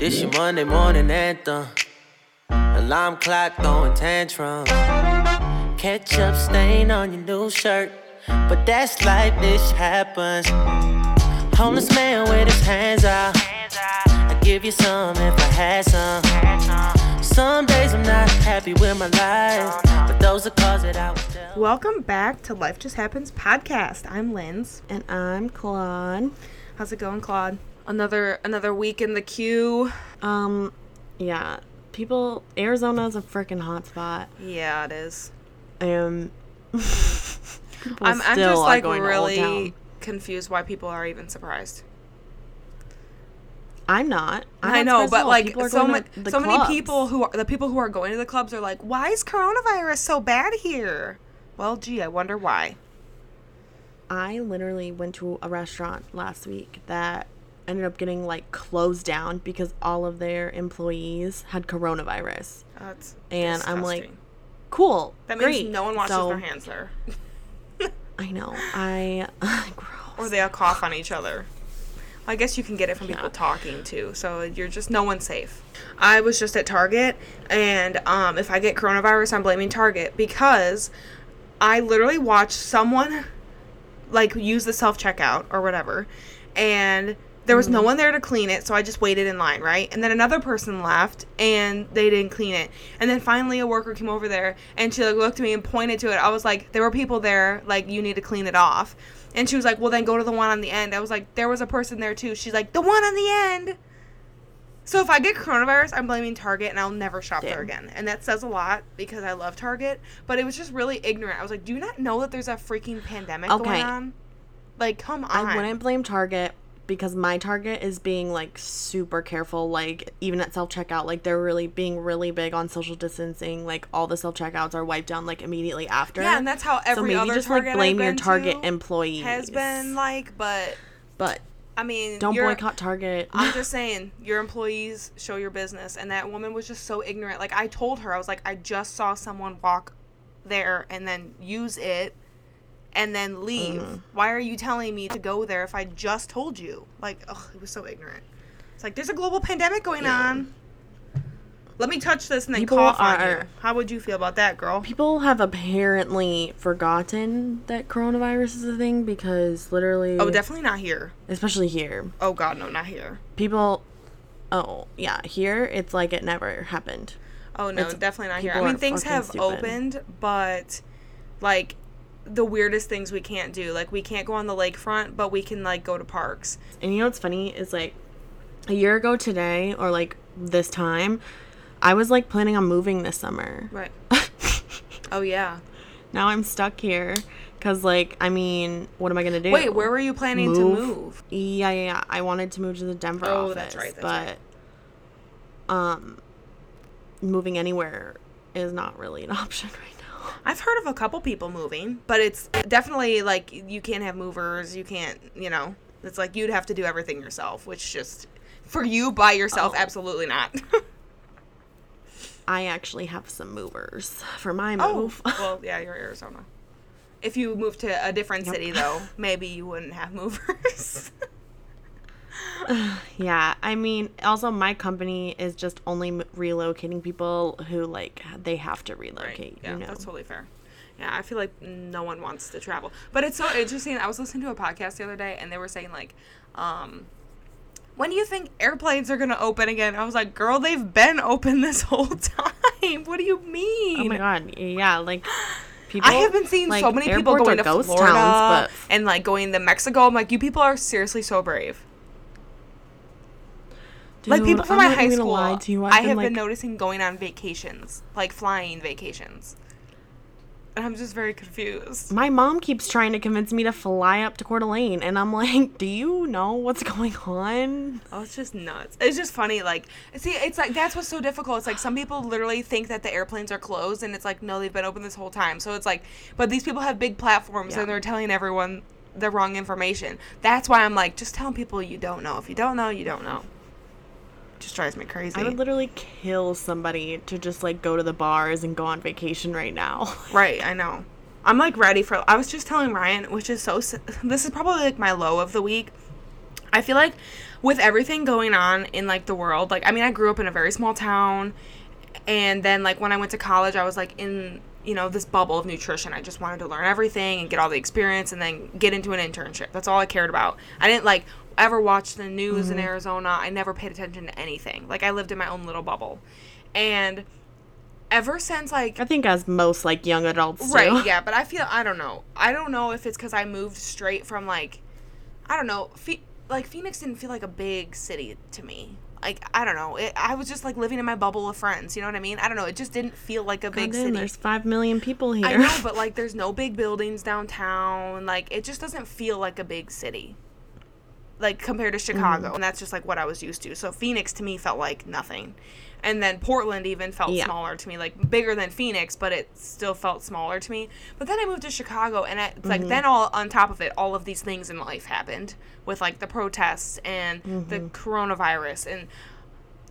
This your Monday morning anthem. Alarm clock throwing tantrums. Ketchup stain on your new shirt. But that's life, this happens. Homeless man with his hands out. I give you some if I had some. Some days I'm not happy with my life. But those are cause that I was dealt. Welcome back to Life Just Happens podcast. I'm Linz. And I'm Claude. How's it going, Claude? Another another week in the queue. Um, yeah, people. Arizona's a freaking hot spot. Yeah, it is. Um, I'm, I'm just like going to Old really confused why people are even surprised. I'm not. I'm I know, but like so many so many people who are the people who are going to the clubs are like, why is coronavirus so bad here? Well, gee, I wonder why. I literally went to a restaurant last week that ended up getting like closed down because all of their employees had coronavirus. That's And I'm like. Cool. that means great. no one washes So, their hands there, I know. I gross. or they all cough on each other. I guess you can get it from people Yeah. talking too. So you're just no one's safe. I was just at Target, and um, if I get coronavirus, I'm blaming Target because I literally watched someone like use the self checkout or whatever, and there was no mm-hmm. one there to clean it, so I just waited in line, right? And then another person left, and they didn't clean it. And then finally, a worker came over there, and she like looked at me and pointed to it. I was like, there were people there, like you need to clean it off. And she was like, well, then go to the one on the end. I was like, there was a person there too. She's like, the one on the end. So if I get coronavirus, I'm blaming Target, and I'll never shop there again. And that says a lot because I love Target. But it was just really ignorant. I was like, do you not know that there's a freaking pandemic Okay. going on? Like, come on. I wouldn't blame Target because my Target is being like super careful. Like even at self checkout, like they're really being really big on social distancing. Like all the self checkouts are wiped down like immediately after. Yeah, and that's how every so maybe other just Target like blame your Target to employees has been like. But but I mean, don't boycott Target. I'm just saying, your employees show your business, and that woman was just so ignorant. Like I told her, I was like, I just saw someone walk there and then use it, and then leave. Mm-hmm. Why are you telling me to go there if I just told you? Like, ugh, it was so ignorant. It's like there's a global pandemic going on. Let me touch this and then People cough on are- you. How would you feel about that, girl? People have apparently forgotten that coronavirus is a thing because literally, Oh, definitely not here. especially here, Oh God, no, not here. people. Oh yeah, here it's like it never happened. Oh no, It's- definitely not here. I mean, things have stupid. opened, but like the weirdest things we can't do. Like we can't go on the lakefront, but we can like go to parks. And you know what's funny is like a year ago today or like this time, I was like planning on moving this summer. Right. oh yeah. Now I'm stuck here cuz like I mean, what am I going to do? Wait, where were you planning to move? Yeah, yeah, yeah. I wanted to move to the Denver Oh, office, that's right, that's but um moving anywhere is not really an option right now. I've heard of a couple people moving, but it's definitely like you can't have movers. You can't, you know. It's like you'd have to do everything yourself, which just for you by yourself, Oh. absolutely not. I actually have some movers for my move. oh, move. well, yeah, you're Arizona. If you moved to a different Yep. city, though, maybe you wouldn't have movers. Yeah, I mean, also my company is just only relocating people who like they have to relocate. Yeah, you know, that's totally fair. Yeah, I feel like no one wants to travel, but it's so interesting. I was listening to a podcast the other day, and they were saying like, um, when do you think airplanes are gonna open again? I was like, girl, they've been open this whole time. What do you mean? oh my god, yeah, like people. I have been seeing like, so many people going to ghost Florida towns, and like going to Mexico. I'm like, you people are seriously so brave. But like people from I'm my high school, lie to you, I've I been, have like, been noticing going on vacations, like flying vacations. And I'm just very confused. My mom keeps trying to convince me to fly up to Coeur d'Alene, and I'm like, "Do you know what's going on?" Oh, it's just nuts. It's just funny. Like, see, it's like that's what's so difficult. It's like some people literally think that the airplanes are closed, and it's like no, they've been open this whole time. So it's like, but these people have big platforms, Yeah. and they're telling everyone the wrong information. That's why I'm like, just tell people you don't know. If you don't know, you don't know. Just drives me crazy. I would literally kill somebody to just like go to the bars and go on vacation right now. Right, I know. I'm like ready for. I was just telling Ryan, which is so. This is probably like my low of the week. I feel like with everything going on in like the world, like I mean, I grew up in a very small town, and then like when I went to college, I was like in you know this bubble of nutrition. I just wanted to learn everything and get all the experience, and then get into an internship. That's all I cared about. I didn't like ever watched the news Mm-hmm. in Arizona. I never paid attention to anything. Like I lived in my own little bubble, and ever since like I think as most like young adults do. Right, yeah, but I feel I don't know. I don't know if it's cuz I moved straight from like I don't know, Phe- like Phoenix didn't feel like a big city to me. Like I don't know. It, I was just like living in my bubble of friends, you know what I mean? I don't know. It just didn't feel like a big damn, city. there's five million people here. I know, but like there's no big buildings downtown. Like it just doesn't feel like a big city. Like compared to Chicago, Mm-hmm. and that's just like what I was used to. So Phoenix to me felt like nothing. And then Portland even felt Yeah. smaller to me, like bigger than Phoenix, but it still felt smaller to me. But then I moved to Chicago, and it's Mm-hmm. like then all on top of it, all of these things in life happened with like the protests and the Mm-hmm. coronavirus and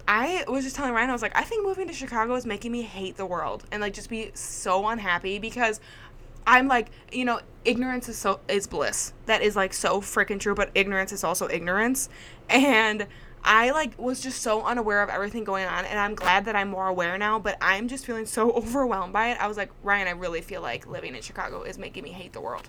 I was just telling Ryan, I was like, I think moving to Chicago is making me hate the world and like just be so unhappy because I'm like, you know, ignorance is so is bliss. That is like so freaking true, but ignorance is also ignorance. And I like was just so unaware of everything going on and I'm glad that I'm more aware now, but I'm just feeling so overwhelmed by it. I was like, Ryan, I really feel like living in Chicago is making me hate the world.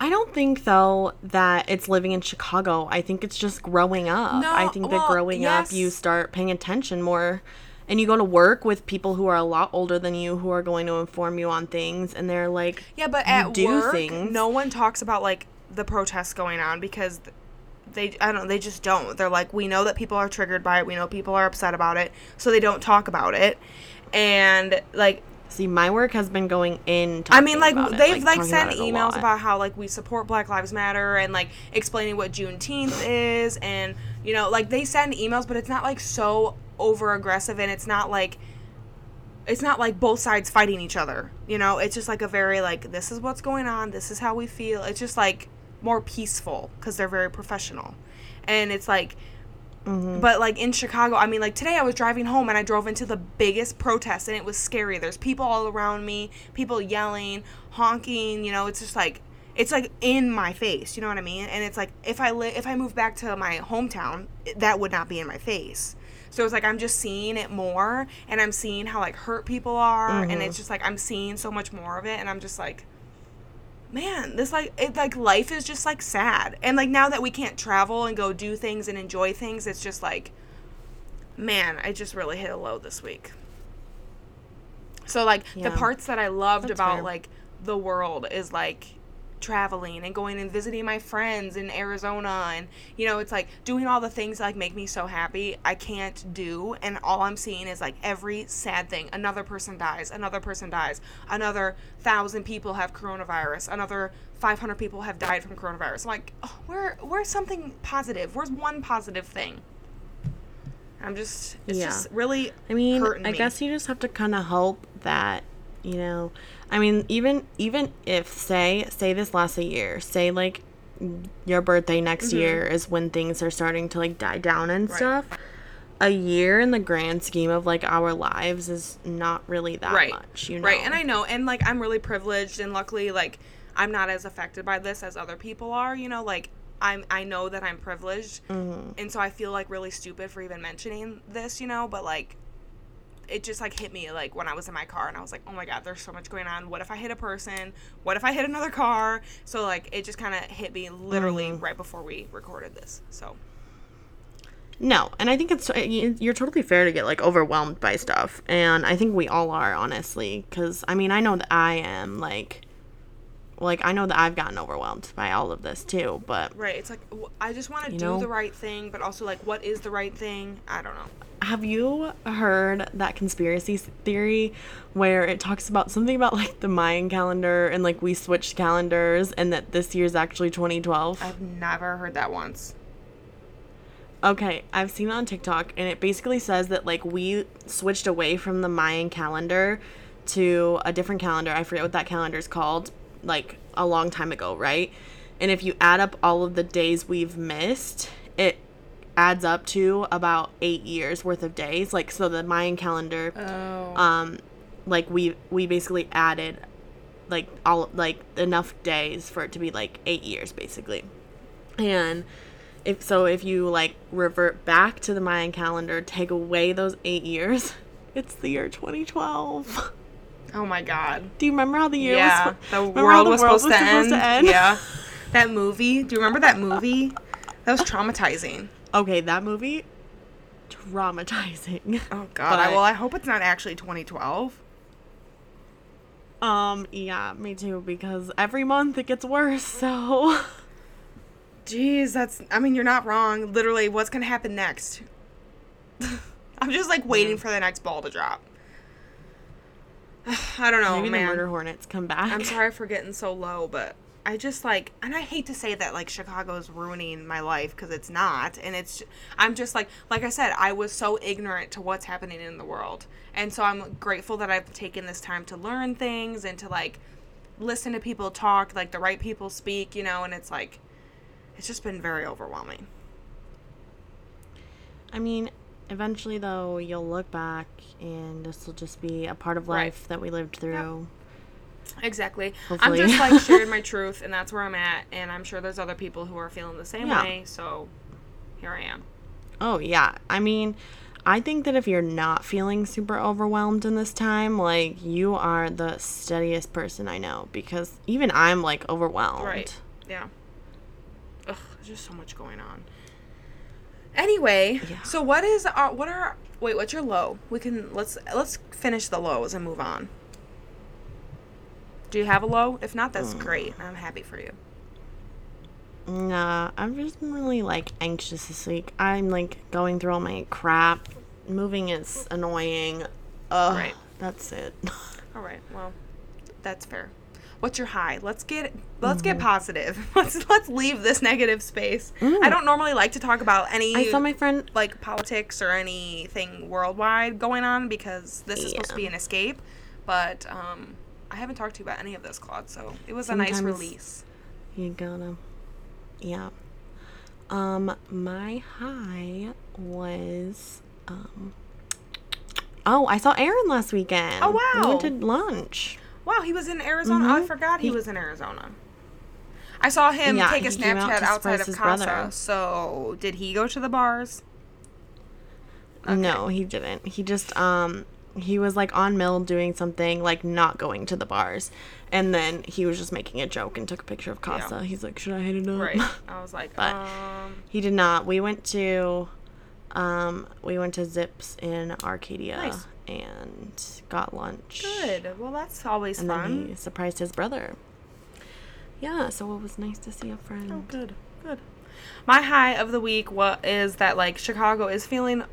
I don't think though that it's living in Chicago. I think it's just growing up. No, I think that well, growing up you start paying attention more and you go to work with people who are a lot older than you who are going to inform you on things and they're like Yeah, but at do work, things. no one talks about like the protests going on because they I don't they just don't. They're like we know that people are triggered by it. We know people are upset about it, so they don't talk about it. And like See, my work has been going in. I mean, like they've like, talking sent about emails about how like we support Black Lives Matter and like explaining what Juneteenth is, and you know, like they send emails, but it's not like so over aggressive, and it's not like it's not like both sides fighting each other. You know, it's just like a very like this is what's going on, this is how we feel. It's just like more peaceful because they're very professional, and it's like mm-hmm. but like in Chicago, I mean, like today I was driving home and I drove into the biggest protest and it was scary. There's people all around me, people yelling, honking. You know, it's just like it's like in my face. You know what I mean? And it's like if I li- if I move back to my hometown, that would not be in my face. So it's like I'm just seeing it more, and I'm seeing how like hurt people are, and it's mm-hmm. just like I'm seeing so much more of it, and I'm just like man this like it like life is just like sad. And like now that we can't travel and go do things and enjoy things it's just like man i just really hit a low this week. So like the parts that i loved That's about fair. like the world is like traveling and going and visiting my friends in arizona and you know it's like doing all the things that like make me so happy i can't do. And all i'm seeing is like every sad thing. Another person dies another person dies another thousand people have coronavirus another 500 people have died from coronavirus. I'm like oh, where where's something positive. Where's one positive thing. I'm just it's Yeah. just really I mean, I me. guess you just have to kind of hope that, you know, I mean, even even if say say this lasts a year, say like your birthday next year is when things are starting to like die down and Mm-hmm. Right. stuff. A year in the grand scheme of like our lives is not really that right much, you know. right and i know and like i'm really privileged and luckily like i'm not as affected by this as other people are you know like i'm i know that i'm privileged Mm-hmm. and so i feel like really stupid for even mentioning this you know but like it just like hit me like when i was in my car and i was like oh my god there's so much going on. What if i hit a person? What if i hit another car? So like it just kind of hit me literally Mm-hmm. right before we recorded this so. No, and I think it's you- you're totally fair to get like overwhelmed by stuff, and I think we all are honestly, because I mean I know that I am like, like I know that I've gotten overwhelmed by all of this too, but right it's like I just want to do know? the right thing but also like what is the right thing i don't know have you heard that conspiracy theory where it talks about something about like the Mayan calendar and like we switched calendars and that this year's actually 2012? i've never heard that once Okay, I've seen it on TikTok, and it basically says that like we switched away from the Mayan calendar to a different calendar. I forget what that calendar is called, like a long time ago, right? And if you add up all of the days we've missed, it adds up to about eight years worth of days. Like so, the Mayan calendar, oh um, like we we basically added like all like enough days for it to be like eight years, basically. And if so if you like revert back to the Mayan calendar, take away those 8 years, it's the year 2012. Oh my god. Do you remember how the year Yeah, was the world, the was, world supposed, to, end. end? Yeah. That movie. Do you remember that movie? That was traumatizing. Okay, that movie traumatizing. Oh god. I, But- well, I hope it's not actually 2012. Um, yeah, me too, because every month it gets worse, so. Jeez, that's. I mean, you're not wrong. Literally, what's gonna happen next? I'm just like waiting for the next ball to drop. I don't know, Maybe the murder hornets come back. I'm sorry for getting so low, but I just like, and I hate to say that like Chicago is ruining my life because it's not, and it's. I'm just like, like I said, I was so ignorant to what's happening in the world, and so I'm grateful that I've taken this time to learn things and to like listen to people talk, like the right people speak, you know, and it's like, it's just been very overwhelming. I mean, eventually, though, you'll look back and this will just be a part of Right. life that we lived through. Exactly. Hopefully. I'm just like sharing my truth, and that's where I'm at, and I'm sure there's other people who are feeling the same Yeah. way. So here I am. Oh, yeah. I mean, I think that if you're not feeling super overwhelmed in this time, like, you are the steadiest person I know because even I'm like overwhelmed. Right. Yeah. Ugh, there's just so much going on. Anyway, Yeah. so what is our what are wait, what's your low? We can let's let's finish the lows and move on. Do you have a low? If not, that's hmm. great. I'm happy for you. Nah, I'm just really like anxious this week. I'm like going through all my crap. Moving is annoying. Ugh, Right. That's it. All right. Well, that's fair. What's your high? Let's get let's get positive. Let's let's leave this negative space. I don't normally like to talk about any I saw my friend. like politics or anything worldwide going on because this is supposed to be an escape. But um, I haven't talked to you about any of this, Claude. So it was a nice release. You gotta. Yeah. Um, my high was. Um. Oh, I saw Aaron last weekend. Oh, wow. We went to lunch. Wow, he was in Arizona. I Mhm. forgot he, He- was in Arizona. I saw him Yeah, take a came out Snapchat outside of Casa. brother. So did he go to the bars? No, he didn't. He just um he was like on Mill doing something like not going to the bars, and then he was just making a joke and took a picture of Casa. Yeah. He's like, should I hit it up? Right. I was like, But- um, he did not. We went to um we went to Zipps in Arcadia Nice. And got lunch. good. Well, that's always And fun. then he surprised his brother. Yeah, so it was nice to see a friend. Oh, good, good. My high of the week wa- is that like Chicago is feeling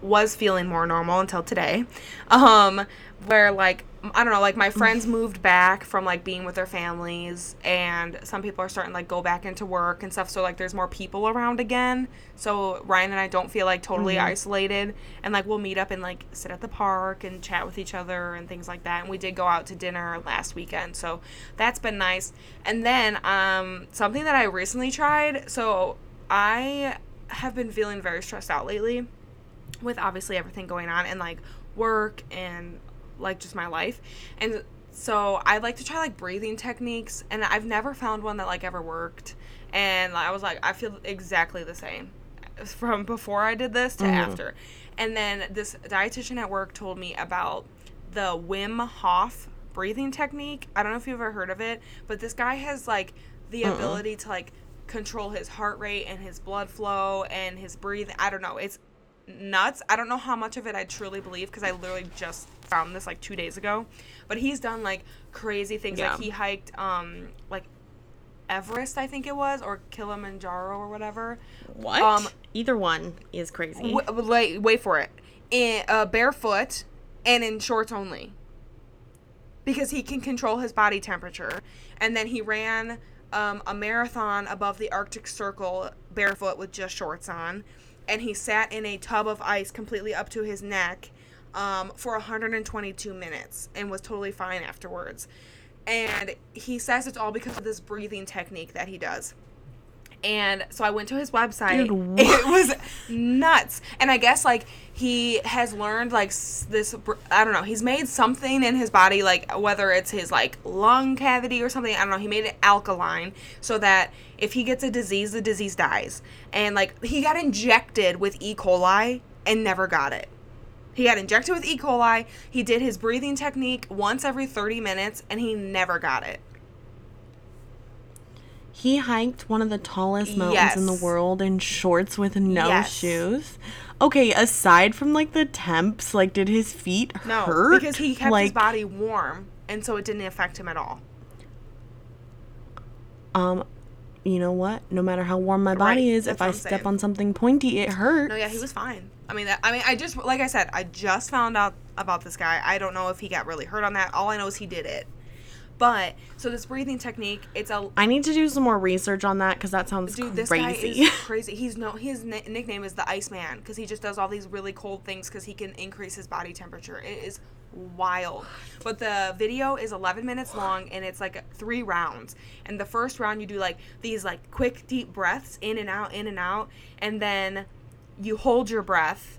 was feeling more normal until today. Um where like I don't know, like my friends moved back from like being with their families and some people are starting like go back into work and stuff so like there's more people around again. So Ryan and I don't feel like totally isolated and like we'll meet up and like sit at the park and chat with each other and things like that. And we did go out to dinner last weekend. So that's been nice. And then um something that I recently tried. So I have been feeling very stressed out lately with obviously everything going on and like work and like just my life. And so I like to try like breathing techniques and I've never found one that like ever worked. And I was like, I feel exactly the same from before I did this to mm-hmm. after. And then this dietitian at work told me about the Wim Hof breathing technique. I don't know if you've ever heard of it, but this guy has like the ability to like control his heart rate and his blood flow and his breathing. I don't know. It's nuts. I don't know how much of it I truly believe because I literally just found this like two days ago. But he's done like crazy things. Yeah. Like he hiked um like Everest, I think it was, or Kilimanjaro or whatever. What? Um, Either one is crazy. W- wait, wait for it. In uh, barefoot and in shorts only. Because he can control his body temperature. And then he ran um, a marathon above the Arctic Circle barefoot with just shorts on. And he sat in a tub of ice completely up to his neck um, for 122 minutes and was totally fine afterwards. And he says it's all because of this breathing technique that he does And so I went to his website. Dude, it was nuts. And I guess like he has learned like this I don't know, he's made something in his body like whether it's his like lung cavity or something, I don't know, he made it alkaline so that if he gets a disease, the disease dies. And like he got injected with E. coli and never got it. He got injected with E. coli. He did his breathing technique once every 30 minutes and he never got it. He hiked one of the tallest mountains in the world in shorts with no Yes. shoes. Okay, aside from like the temps, like did his feet hurt? No, hurt? because he kept like, his body warm and so it didn't affect him at all. Um, you know what? No matter how warm my body Right, is, that's if I step saying. on something pointy, it hurts. No, yeah, he was fine. I mean, that, I mean, I just like I said, I just found out about this guy. I don't know if he got really hurt on that. All I know is he did it. But so this breathing technique, it's a I need to do some more research on that because that sounds dude. This crazy. guy is crazy. He's no his ni- nickname is the Iceman because he just does all these really cold things because he can increase his body temperature. It is wild. But the video is 11 minutes long and it's like three rounds. And the first round you do like these like quick deep breaths in and out, in and out, and then you hold your breath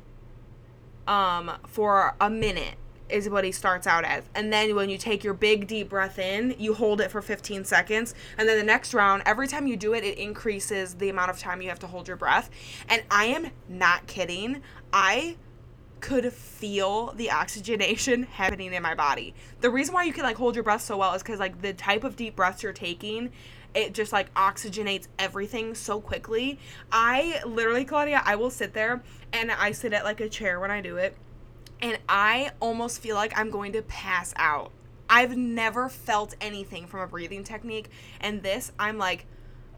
um for a minute is what he starts out as. And then when you take your big deep breath in, you hold it for 15 seconds. And then the next round, every time you do it, it increases the amount of time you have to hold your breath. And I am not kidding. I could feel the oxygenation happening in my body. The reason why you can like hold your breath so well is because like the type of deep breaths you're taking, it just like oxygenates everything so quickly. I literally, Claudia, I will sit there and I sit at like a chair when I do it, and I almost feel like I'm going to pass out. I've never felt anything from a breathing technique, and this I'm like.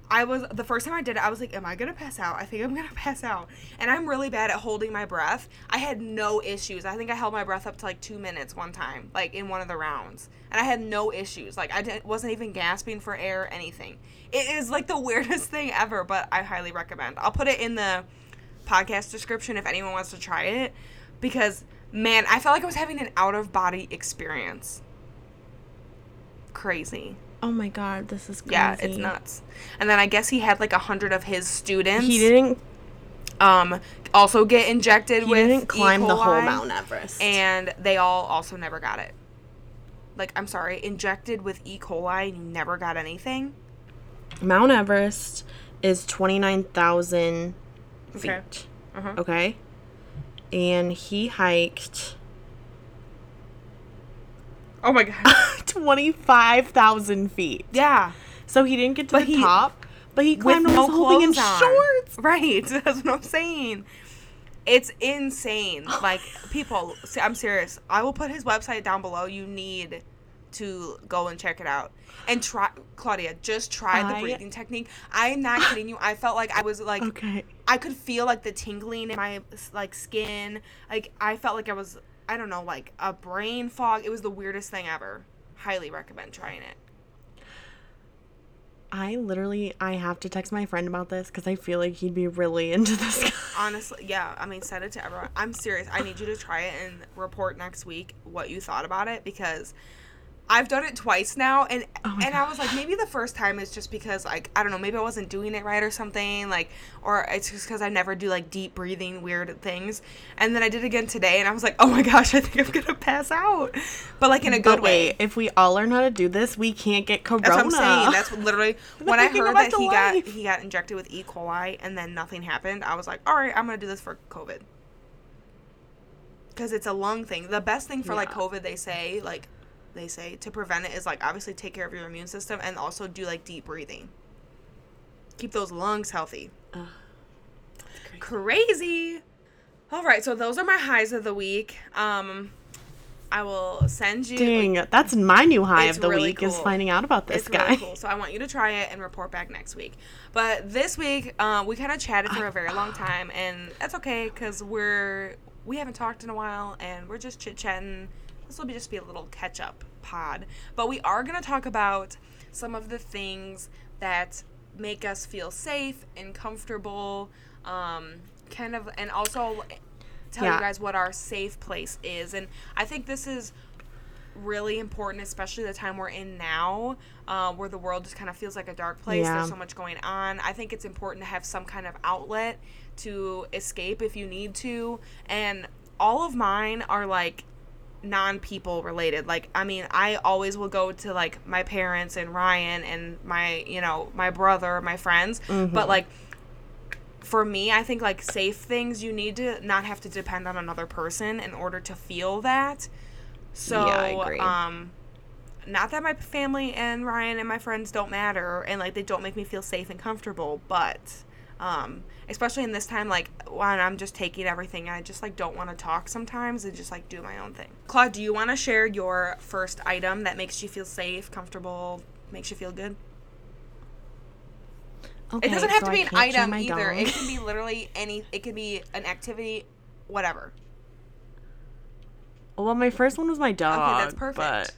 I was the first time I did it, I was like, Am I gonna pass out? I think I'm gonna pass out. And I'm really bad at holding my breath. I had no issues. I think I held my breath up to like two minutes one time, like in one of the rounds. And I had no issues. Like I didn't, wasn't even gasping for air or anything. It is like the weirdest thing ever, but I highly recommend. I'll put it in the podcast description if anyone wants to try it. Because man, I felt like I was having an out of body experience. Crazy. oh my god, this is crazy. Yeah, it's nuts. And then I guess he had like a hundred of his students. He didn't. um also get injected He with didn't climb E. the whole Mount Everest. and they all also never got it. Like I'm sorry, injected with E. coli and you never got anything. Mount Everest is twenty nine thousand feet. Okay. Uh-huh. Okay. And he hiked Oh my god. twenty five thousand feet. yeah. So he didn't get to But the he- top, but he climbed no whole thing in on. shorts. Right. That's what I'm saying. It's insane. Like people, I'm serious. I will put his website down below. You need to go and check it out and try, Claudia. Just try the breathing technique. I'm not kidding you. I felt like I was like, Okay. I could feel like the tingling in my like skin. Like I felt like I was, I don't know, like a brain fog. It was the weirdest thing ever. Highly recommend trying it. I literally I have to text my friend about this because I feel like he'd be really into this guy. Honestly, yeah. I mean, send it to everyone. I'm serious. I need you to try it and report next week what you thought about it because I've done it twice now, and Oh and I was like, maybe the first time is just because like I don't know, maybe I wasn't doing it right or something, like, or it's just because I never do like deep breathing weird things. And then I did it again today, and I was like, oh my gosh, I think I'm gonna pass out, but like in a good But way. wait, if we all learn how to do this, we can't get corona. That's what I'm saying. That's literally when I Then we can go heard that he got he got injected with E. coli and then nothing happened. I was like, all right, I'm gonna do this for COVID because it's a lung thing. The best thing for like COVID, they say like they say to prevent it is like obviously take care of your immune system and also do like deep breathing. Keep those lungs healthy. Crazy. All right, so those are my highs of the week. Um, I will send you. Dang, that's my new high of the really week is finding out about this it's guy. really cool. So I want you to try it and report back next week. But this week, uh, we kind of chatted for a very long time, and that's okay because we're we haven't talked in a while, and we're just chit chatting. This will be just be a little catch up pod, but we are gonna talk about some of the things that make us feel safe and comfortable, um, kind of, and also tell Yeah. you guys what our safe place is. And I think this is really important, especially the time we're in now, uh, where the world just kind of feels like a dark place. Yeah. There's so much going on. I think it's important to have some kind of outlet to escape if you need to. And all of mine are like non people related. Like, I mean, I always will go to like my parents and Ryan and my, you know, my brother, my friends. But like, for me, I think like safe things, you need to not have to depend on another person in order to feel that. So, Yeah, um, not that my family and Ryan and my friends don't matter and like they don't make me feel safe and comfortable, but um, especially in this time, like when I'm just taking everything, I just like don't want to talk sometimes and just like do my own thing. Claude, do you want to share your first item that makes you feel safe, comfortable, makes you feel good? Okay, It doesn't have so to I be an item either. dog. It can be literally any. It can be an activity, whatever. well, my first one was my dog. Okay, that's perfect.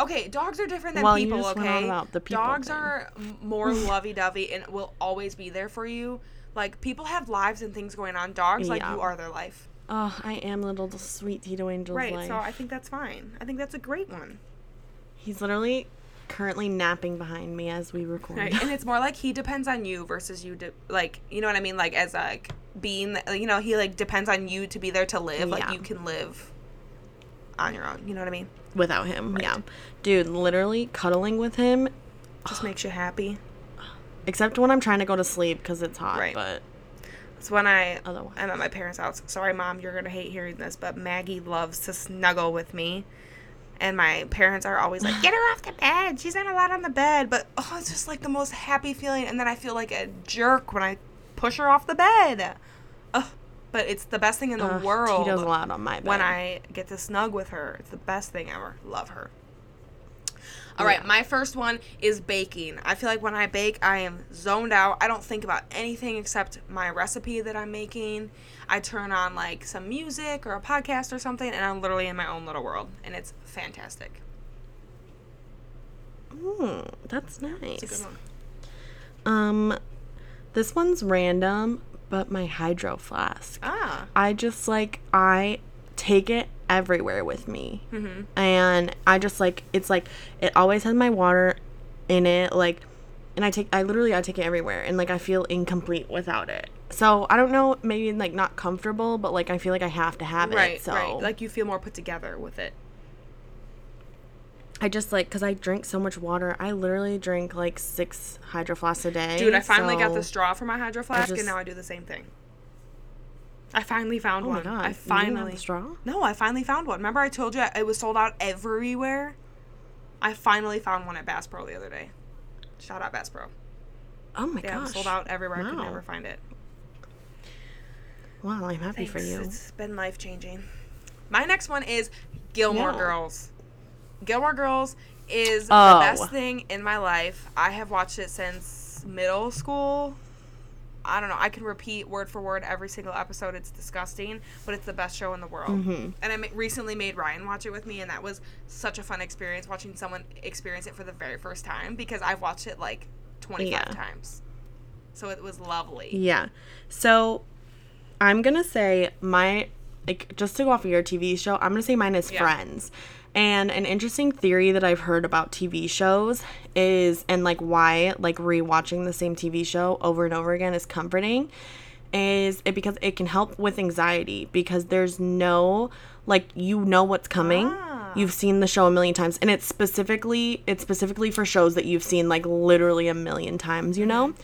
Okay, dogs are different than Well, you people. just went on okay, about the people dogs thing. are more lovey-dovey and will always be there for you. Like people have lives and things going on. Dogs, like you are their life. oh, I am little sweet Tito Angel's Right. life. So I think that's fine. I think that's a great one. He's literally currently napping behind me as we record. Right. and it's more like he depends on you versus you. De- like you know what I mean? Like as like being, you know, he like depends on you to be there to live. Like you can live on your own. You know what I mean? Without him, yeah. Dude, literally cuddling with him, Just makes you happy. except when I'm trying to go to sleep because it's hot. Right. But It's when I Otherwise. I'm at my parents' house. Sorry, mom, you're gonna hate hearing this, but Maggie loves to snuggle with me, and my parents are always like, "Get her off the bed. She's not allowed on the bed." But oh, it's just like the most happy feeling, and then I feel like a jerk when I push her off the bed. Ugh. But it's the best thing in the ugh, world Tito's on my bed. when I get to snug with her. It's the best thing ever. Love her. All right, Yeah. my first one is baking. I feel like when I bake, I am zoned out. I don't think about anything except my recipe that I'm making. I turn on like some music or a podcast or something, and I'm literally in my own little world, and it's fantastic. Mm, that's nice. It's a good one. Um, this one's random, but my hydro flask. Ah, I just like I take it everywhere with me, Mm-hmm. and I just like it's like it always has my water in it, like, and I take I literally I take it everywhere, and like I feel incomplete without it. So I don't know, maybe like not comfortable, but like I feel like I have to have right, it. So right. Like you feel more put together with it. I just like because I drink so much water. I literally drink like six hydro flasks a day. Dude, I finally got the straw for my hydro flask, just- and now I do the same thing. I finally found Oh my one. god! I you have finally the straw. No, I finally found one. Remember I told you it was sold out everywhere? I finally found one at Bass Pro the other day. Shout out Bass Pro. Oh my Yeah, gosh! sold out everywhere. I could never find it. Wow, I'm happy for you. It's been life changing. My next one is Gilmore Yeah. Girls. Gilmore Girls is Oh. the best thing in my life. I have watched it since middle school. I don't know. I can repeat word for word every single episode. It's disgusting, but it's the best show in the world. Mm-hmm. And I recently made Ryan watch it with me, and that was such a fun experience watching someone experience it for the very first time because I've watched it like 25 Yeah. times. So it was lovely. Yeah. So I'm gonna say my like just to go off of your TV show, I'm gonna say mine is Yeah. Friends. And an interesting theory that I've heard about TV shows is and like why like rewatching the same TV show over and over again is comforting is it because it can help with anxiety because there's no like you know what's coming. Ah. You've seen the show a million times and it's specifically it's specifically for shows that you've seen like literally a million times, you know?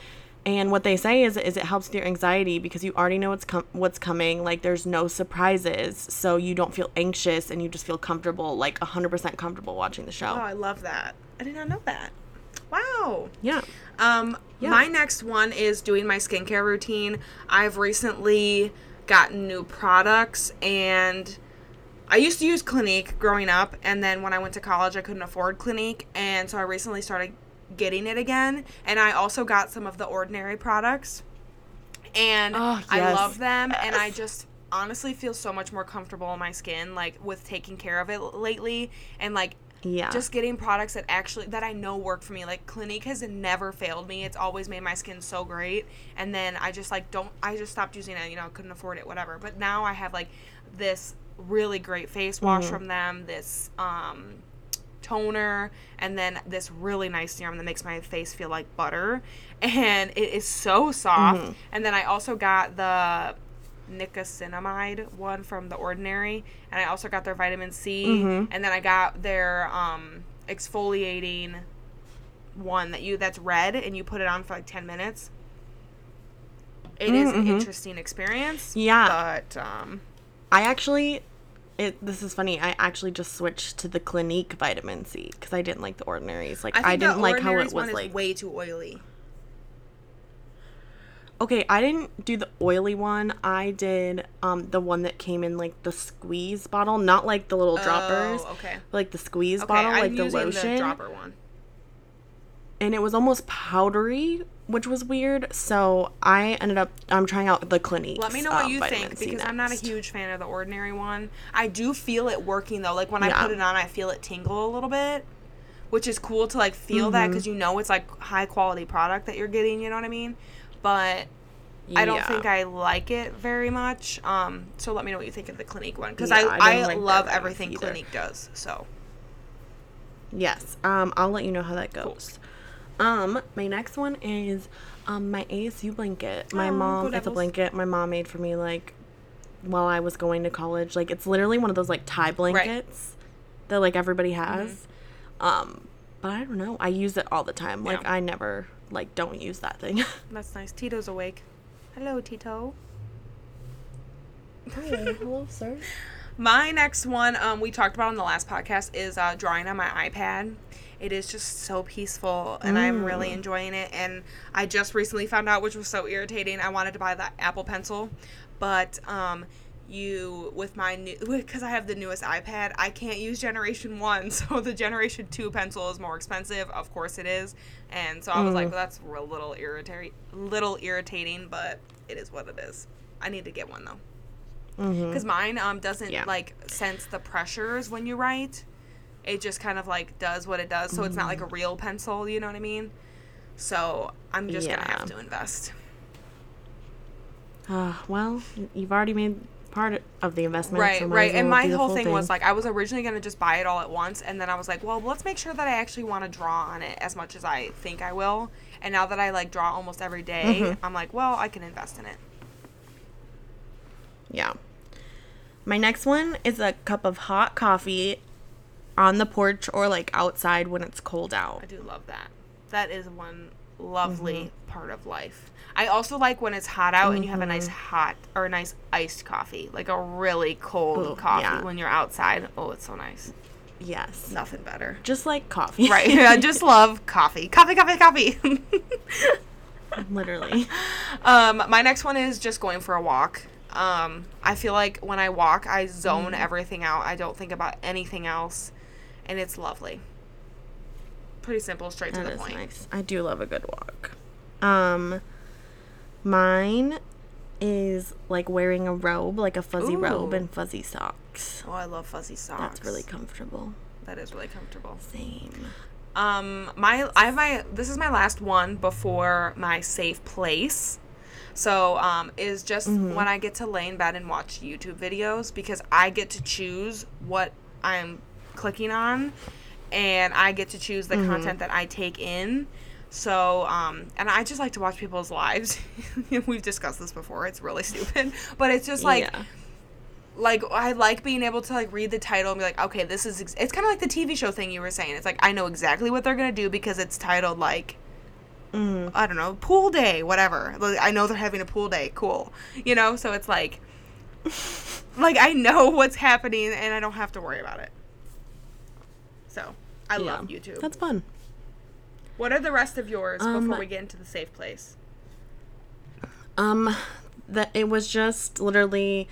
And what they say is is it helps with your anxiety because you already know what's com- what's coming. Like there's no surprises, so you don't feel anxious and you just feel comfortable, like 100% comfortable watching the show. Oh, I love that. I did not know that. Wow. yeah. Um, Yeah. my next one is doing my skincare routine. I've recently gotten new products and I used to use Clinique growing up and then when I went to college I couldn't afford Clinique and so I recently started getting it again and I also got some of the ordinary products and Oh, I love them and I just honestly feel so much more comfortable in my skin like with taking care of it lately and like Yeah. just getting products that actually that I know work for me. Like Clinique has never failed me. It's always made my skin so great. And then I just like don't I just stopped using it, you know, couldn't afford it, whatever. But now I have like this really great face wash from them, this um, toner, and then this really nice serum that makes my face feel like butter. And it is so soft. And then I also got the nicotinamide one from the ordinary and i also got their vitamin c and then i got their um exfoliating one that you that's red and you put it on for like 10 minutes It is an interesting experience Yeah. but um I actually, it. This is funny. I actually just switched to the Clinique vitamin C because I didn't like the ordinaries. Like i, I, didn't like how it was is like. way too oily Okay, I didn't do the oily one. I did um the one that came in like the squeeze bottle, not like the little droppers, oh, okay like the squeeze okay bottle, i'm like the lotion. the dropper one and it was almost powdery, which was weird. So I ended up I'm trying out the Clinique. Let me know what you think because I'm not a huge fan of the ordinary one. I do feel it working though. Like when I put it on, I feel it tingle a little bit, which is cool to like feel that Mm-hmm. because you know it's like high quality product that you're getting. You know what I mean? But I don't think I like it very much. Um, so let me know what you think of the Clinique one because Yeah, I I like love everything either. Clinique does. So Yes. Um, I'll let you know how that goes. Um, my next one is um my ASU blanket. My Aw, mom go it's a blanket my mom made for me like while I was going to college. Like it's literally one of those like tie blankets that like everybody has. Um, but I don't know. I use it all the time. Like Yeah. I never like don't use that thing. that's nice. Tito's awake. Hello, Tito. Hi, hello, sir. My next one, um, we talked about on the last podcast, is uh, drawing on my iPad. It is just so peaceful, and I'm really enjoying it. And I just recently found out, which was so irritating. I wanted to buy the Apple Pencil, but um, you with my new because I have the newest iPad, I can't use Generation One, so the Generation Two pencil is more expensive. Of course, it is. And so I was like, well, that's a little irritating, little irritating, but it is what it is. I need to get one though because mine um doesn't Yeah. like sense the pressures when you write it just kind of like does what it does so it's not like a real pencil you know what i mean so i'm just gonna have to invest Uh, well, you've already made part of the investment. right so right and my whole full thing, was like i was originally gonna just buy it all at once and then i was like well let's make sure that i actually want to draw on it as much as i think i will and now that i like draw almost every day, Mm-hmm. i'm like well i can invest in it Yeah. My next one is a cup of hot coffee on the porch or like outside when it's cold out. I do love that. That is one lovely Mm-hmm. part of life. I also like when it's hot out and you have a nice Mm-hmm. hot or a nice iced coffee, like a really cold Ooh, coffee yeah. when you're outside. Oh, it's so nice. Yes. Nothing better. Just like coffee. Right. I just love coffee. Coffee, coffee, coffee. Literally. um, my next one is just going for a walk. Um, I feel like when I walk, I zone Mm-hmm. everything out. I don't think about anything else, and it's lovely. Pretty simple, straight to the is point. nice. I do love a good walk. Um mine is like wearing a robe, like a fuzzy robe and fuzzy socks. Oh, I love fuzzy socks. That's really comfortable. That is really comfortable. Same. Um, my I have my this is my last one before my safe place. So um, is just when I get to lay in bed and watch YouTube videos because I get to choose what I'm clicking on, and I get to choose the content that I take in. So, um, and I just like to watch people's lives. We've discussed this before. It's really stupid, but it's just like yeah. like I like being able to like read the title and be like, okay, this is ex-. it's kind of like the TV show thing you were saying. It's like I know exactly what they're gonna do because it's titled like Mm. I don't know pool day, whatever. Like, I know they're having a pool day, cool, you know. So it's like like I know what's happening and I don't have to worry about it. So I love YouTube. That's fun. what are the rest of yours Um, before we get into the safe place? Um, that it was just literally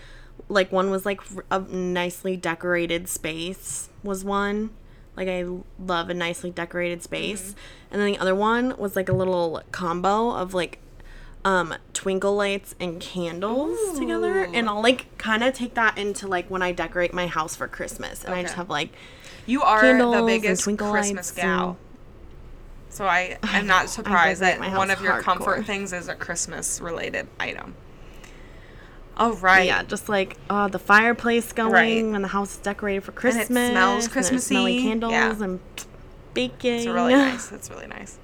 like one was like a nicely decorated space was one. Like I love a nicely decorated space, and then the other one was like a little combo of like um twinkle lights and candles together, and I'll like kind of take that into like when I decorate my house for Christmas, and I just have like You are the biggest Christmas gal. and- So I am not surprised that one of your comfort things is a Christmas related item. Oh right. Yeah, just like uh, the fireplace going Right. and the house is decorated for it Christmas. smells and there's smelly Christmassy. candles Yeah. and baking. It's really nice. That's really nice.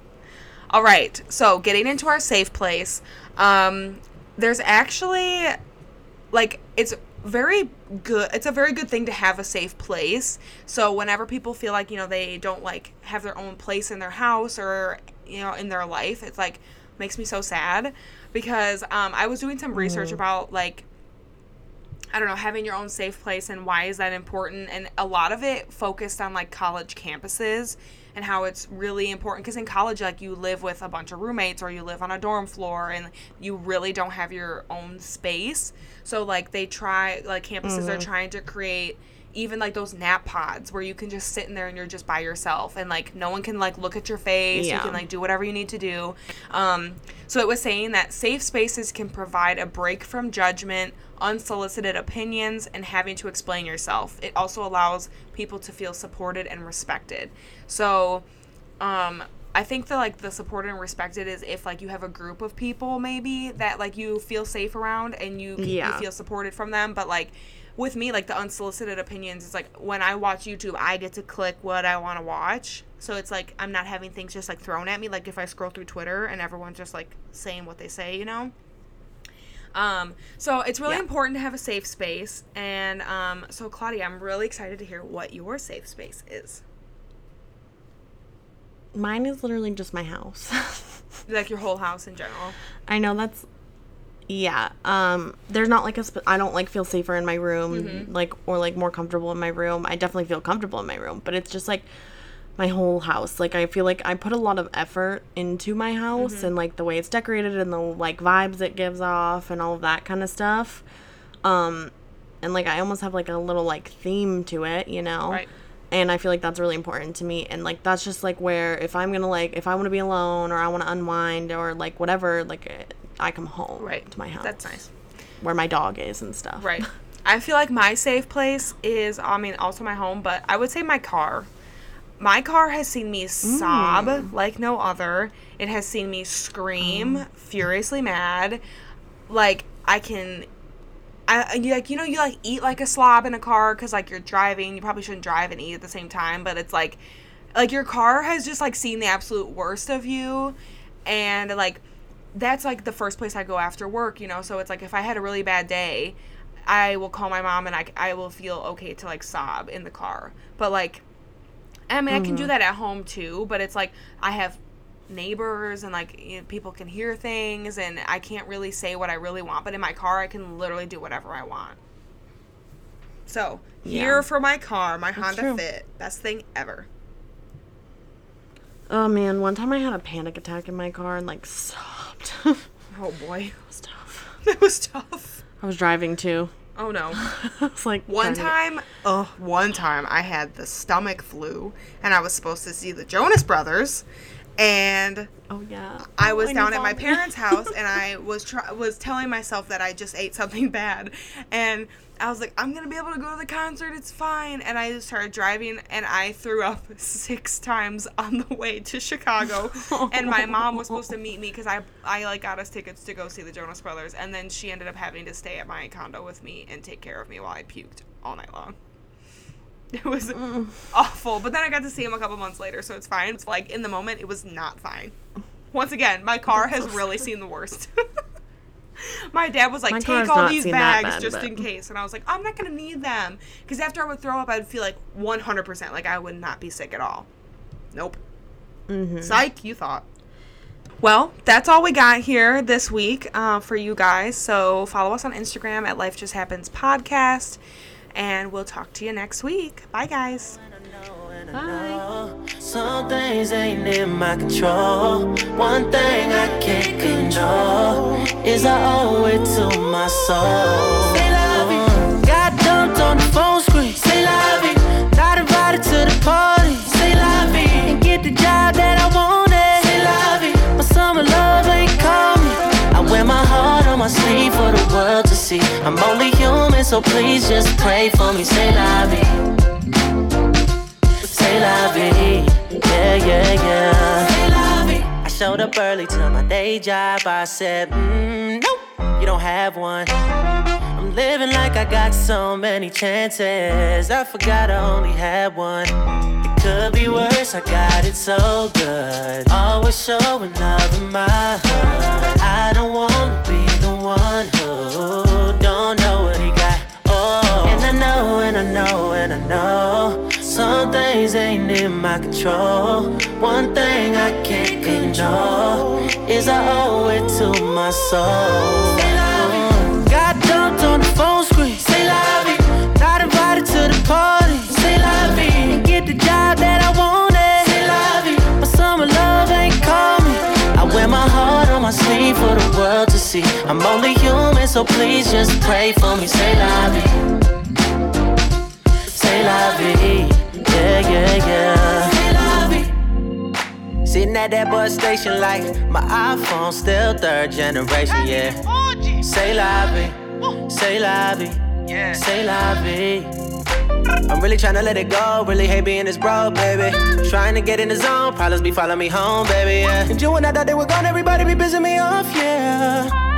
All right. So getting into our safe place, um, there's actually like it's very good. It's a very good thing to have a safe place. So whenever people feel like you know they don't like have their own place in their house or you know in their life, it's like makes me so sad because um, I was doing some research about like I don't know, having your own safe place and why is that important? And a lot of it focused on like college campuses and how it's really important because in college, like you live with a bunch of roommates or you live on a dorm floor and you really don't have your own space. So, like, they try, like, campuses are trying to create even like those nap pods where you can just sit in there and you're just by yourself and like no one can like look at your face. You can like do whatever you need to do. Um, so it was saying that safe spaces can provide a break from judgment unsolicited opinions and having to explain yourself. It also allows people to feel supported and respected. So um I think that like the supported and respected is if like you have a group of people maybe that like you feel safe around and you, can, you feel supported from them but like with me like the unsolicited opinions it's like when i watch youtube i get to click what i want to watch. So it's like i'm not having things just like thrown at me like if i scroll through twitter and everyone's just like saying what they say you know? Um, so it's really Yeah. important to have a safe space and um, so claudia i'm really excited to hear what your safe space is Mine is literally just my house. like your whole house in general I know that's yeah. Um there's not like a sp- I don't like feel safer in my room Mm-hmm. like or like more comfortable in my room. I definitely feel comfortable in my room, but it's just like my whole house. Like I feel like I put a lot of effort into my house Mm-hmm. and like the way it's decorated and the like vibes it gives off and all of that kind of stuff. Um and like I almost have like a little like theme to it, you know. Right. And I feel like that's really important to me. And like that's just like where if I'm gonna like if I want to be alone or I want to unwind or like whatever, like I come home right to my house. that's nice Where my dog is and stuff. Right. I feel like my safe place is, I mean, also my home, but I would say my car. My car has seen me sob mm. like no other. It has seen me scream, oh. furiously mad. Like, I can. I, you like you know you like eat like a slob in a car because like you're driving you probably shouldn't drive and eat at the same time but it's like like your car has just like seen the absolute worst of you and like that's like the first place I go after work, you know. So it's like if I had a really bad day, I will call my mom and I, I will feel okay to like sob in the car. But like, I mean, I can do mm-hmm. that at home too. But it's like I have neighbors and like you know, people can hear things and I can't really say what I really want. But in my car, I can literally do whatever I want. So here for my car, my Honda true. Fit, best thing ever. Oh man, one time I had a panic attack in my car and like sobbed. Oh boy, that was tough. that was tough. I was driving too. Oh no. I was like One time, oh, one time I had the stomach flu and I was supposed to see the Jonas Brothers and Oh yeah. I was down at my parents' house and I was try- was telling myself that I just ate something bad. And I was like I'm going to be able to go to the concert. It's fine. And I just started driving and I threw up 6 times on the way to Chicago. And my mom was supposed to meet me cuz I I like got us tickets to go see the Jonas Brothers. And then she ended up having to stay at my condo with me and take care of me while I puked all night long. It was awful, but then I got to see him a couple months later, so it's fine. It's like in the moment, it was not fine. Once again, my car has really seen the worst. my dad was like, My "Take all these bags bad, just but- in case," and I was like, "I'm not gonna need them," because after I would throw up, I'd feel like 100% like I would not be sick at all. Nope. Mm-hmm. Psych, you thought. Well, that's all we got here this week uh, for you guys. So follow us on Instagram at Life Just Happens Podcast, and we'll talk to you next week. Bye, guys. Some things ain't in my control. One thing I can't control is I owe it to my soul. Say la vie. Got dumped on the phone screen. Say la vie. Not invited to the party. Say la vie. And get the job that I wanted. Say la vie. My summer love ain't me. I wear my heart on my sleeve for the world to see. I'm only so please just pray for me. Say la vie. Say la vie, yeah, yeah, yeah. I showed up early to my day job. I said, mm, nope, you don't have one. I'm living like I got so many chances. I forgot I only had one. It could be worse, I got it so good. Always showing love in my heart. I don't wanna be the one know, Some things ain't in my control. One thing I can't control is I owe it to my soul. Got dumped on the phone screen. Say la vie. Not invited to the party. Say. And get the job that I wanted. Say. But summer love ain't. I wear my heart on my sleeve for the world to see. I'm only human, so please just pray for me. Say. Say la vie. Eh? Yeah, yeah, yeah. La vie. Sitting at that bus station like my iPhone still third generation, oh. yeah. Say la vie, say la vie, say la vie. I'm really trying to let it go, really hate being this bro, baby. Trying to get in the zone, problems be following me home, baby, yeah. And you and I thought they were gone, everybody be pissing me off, yeah.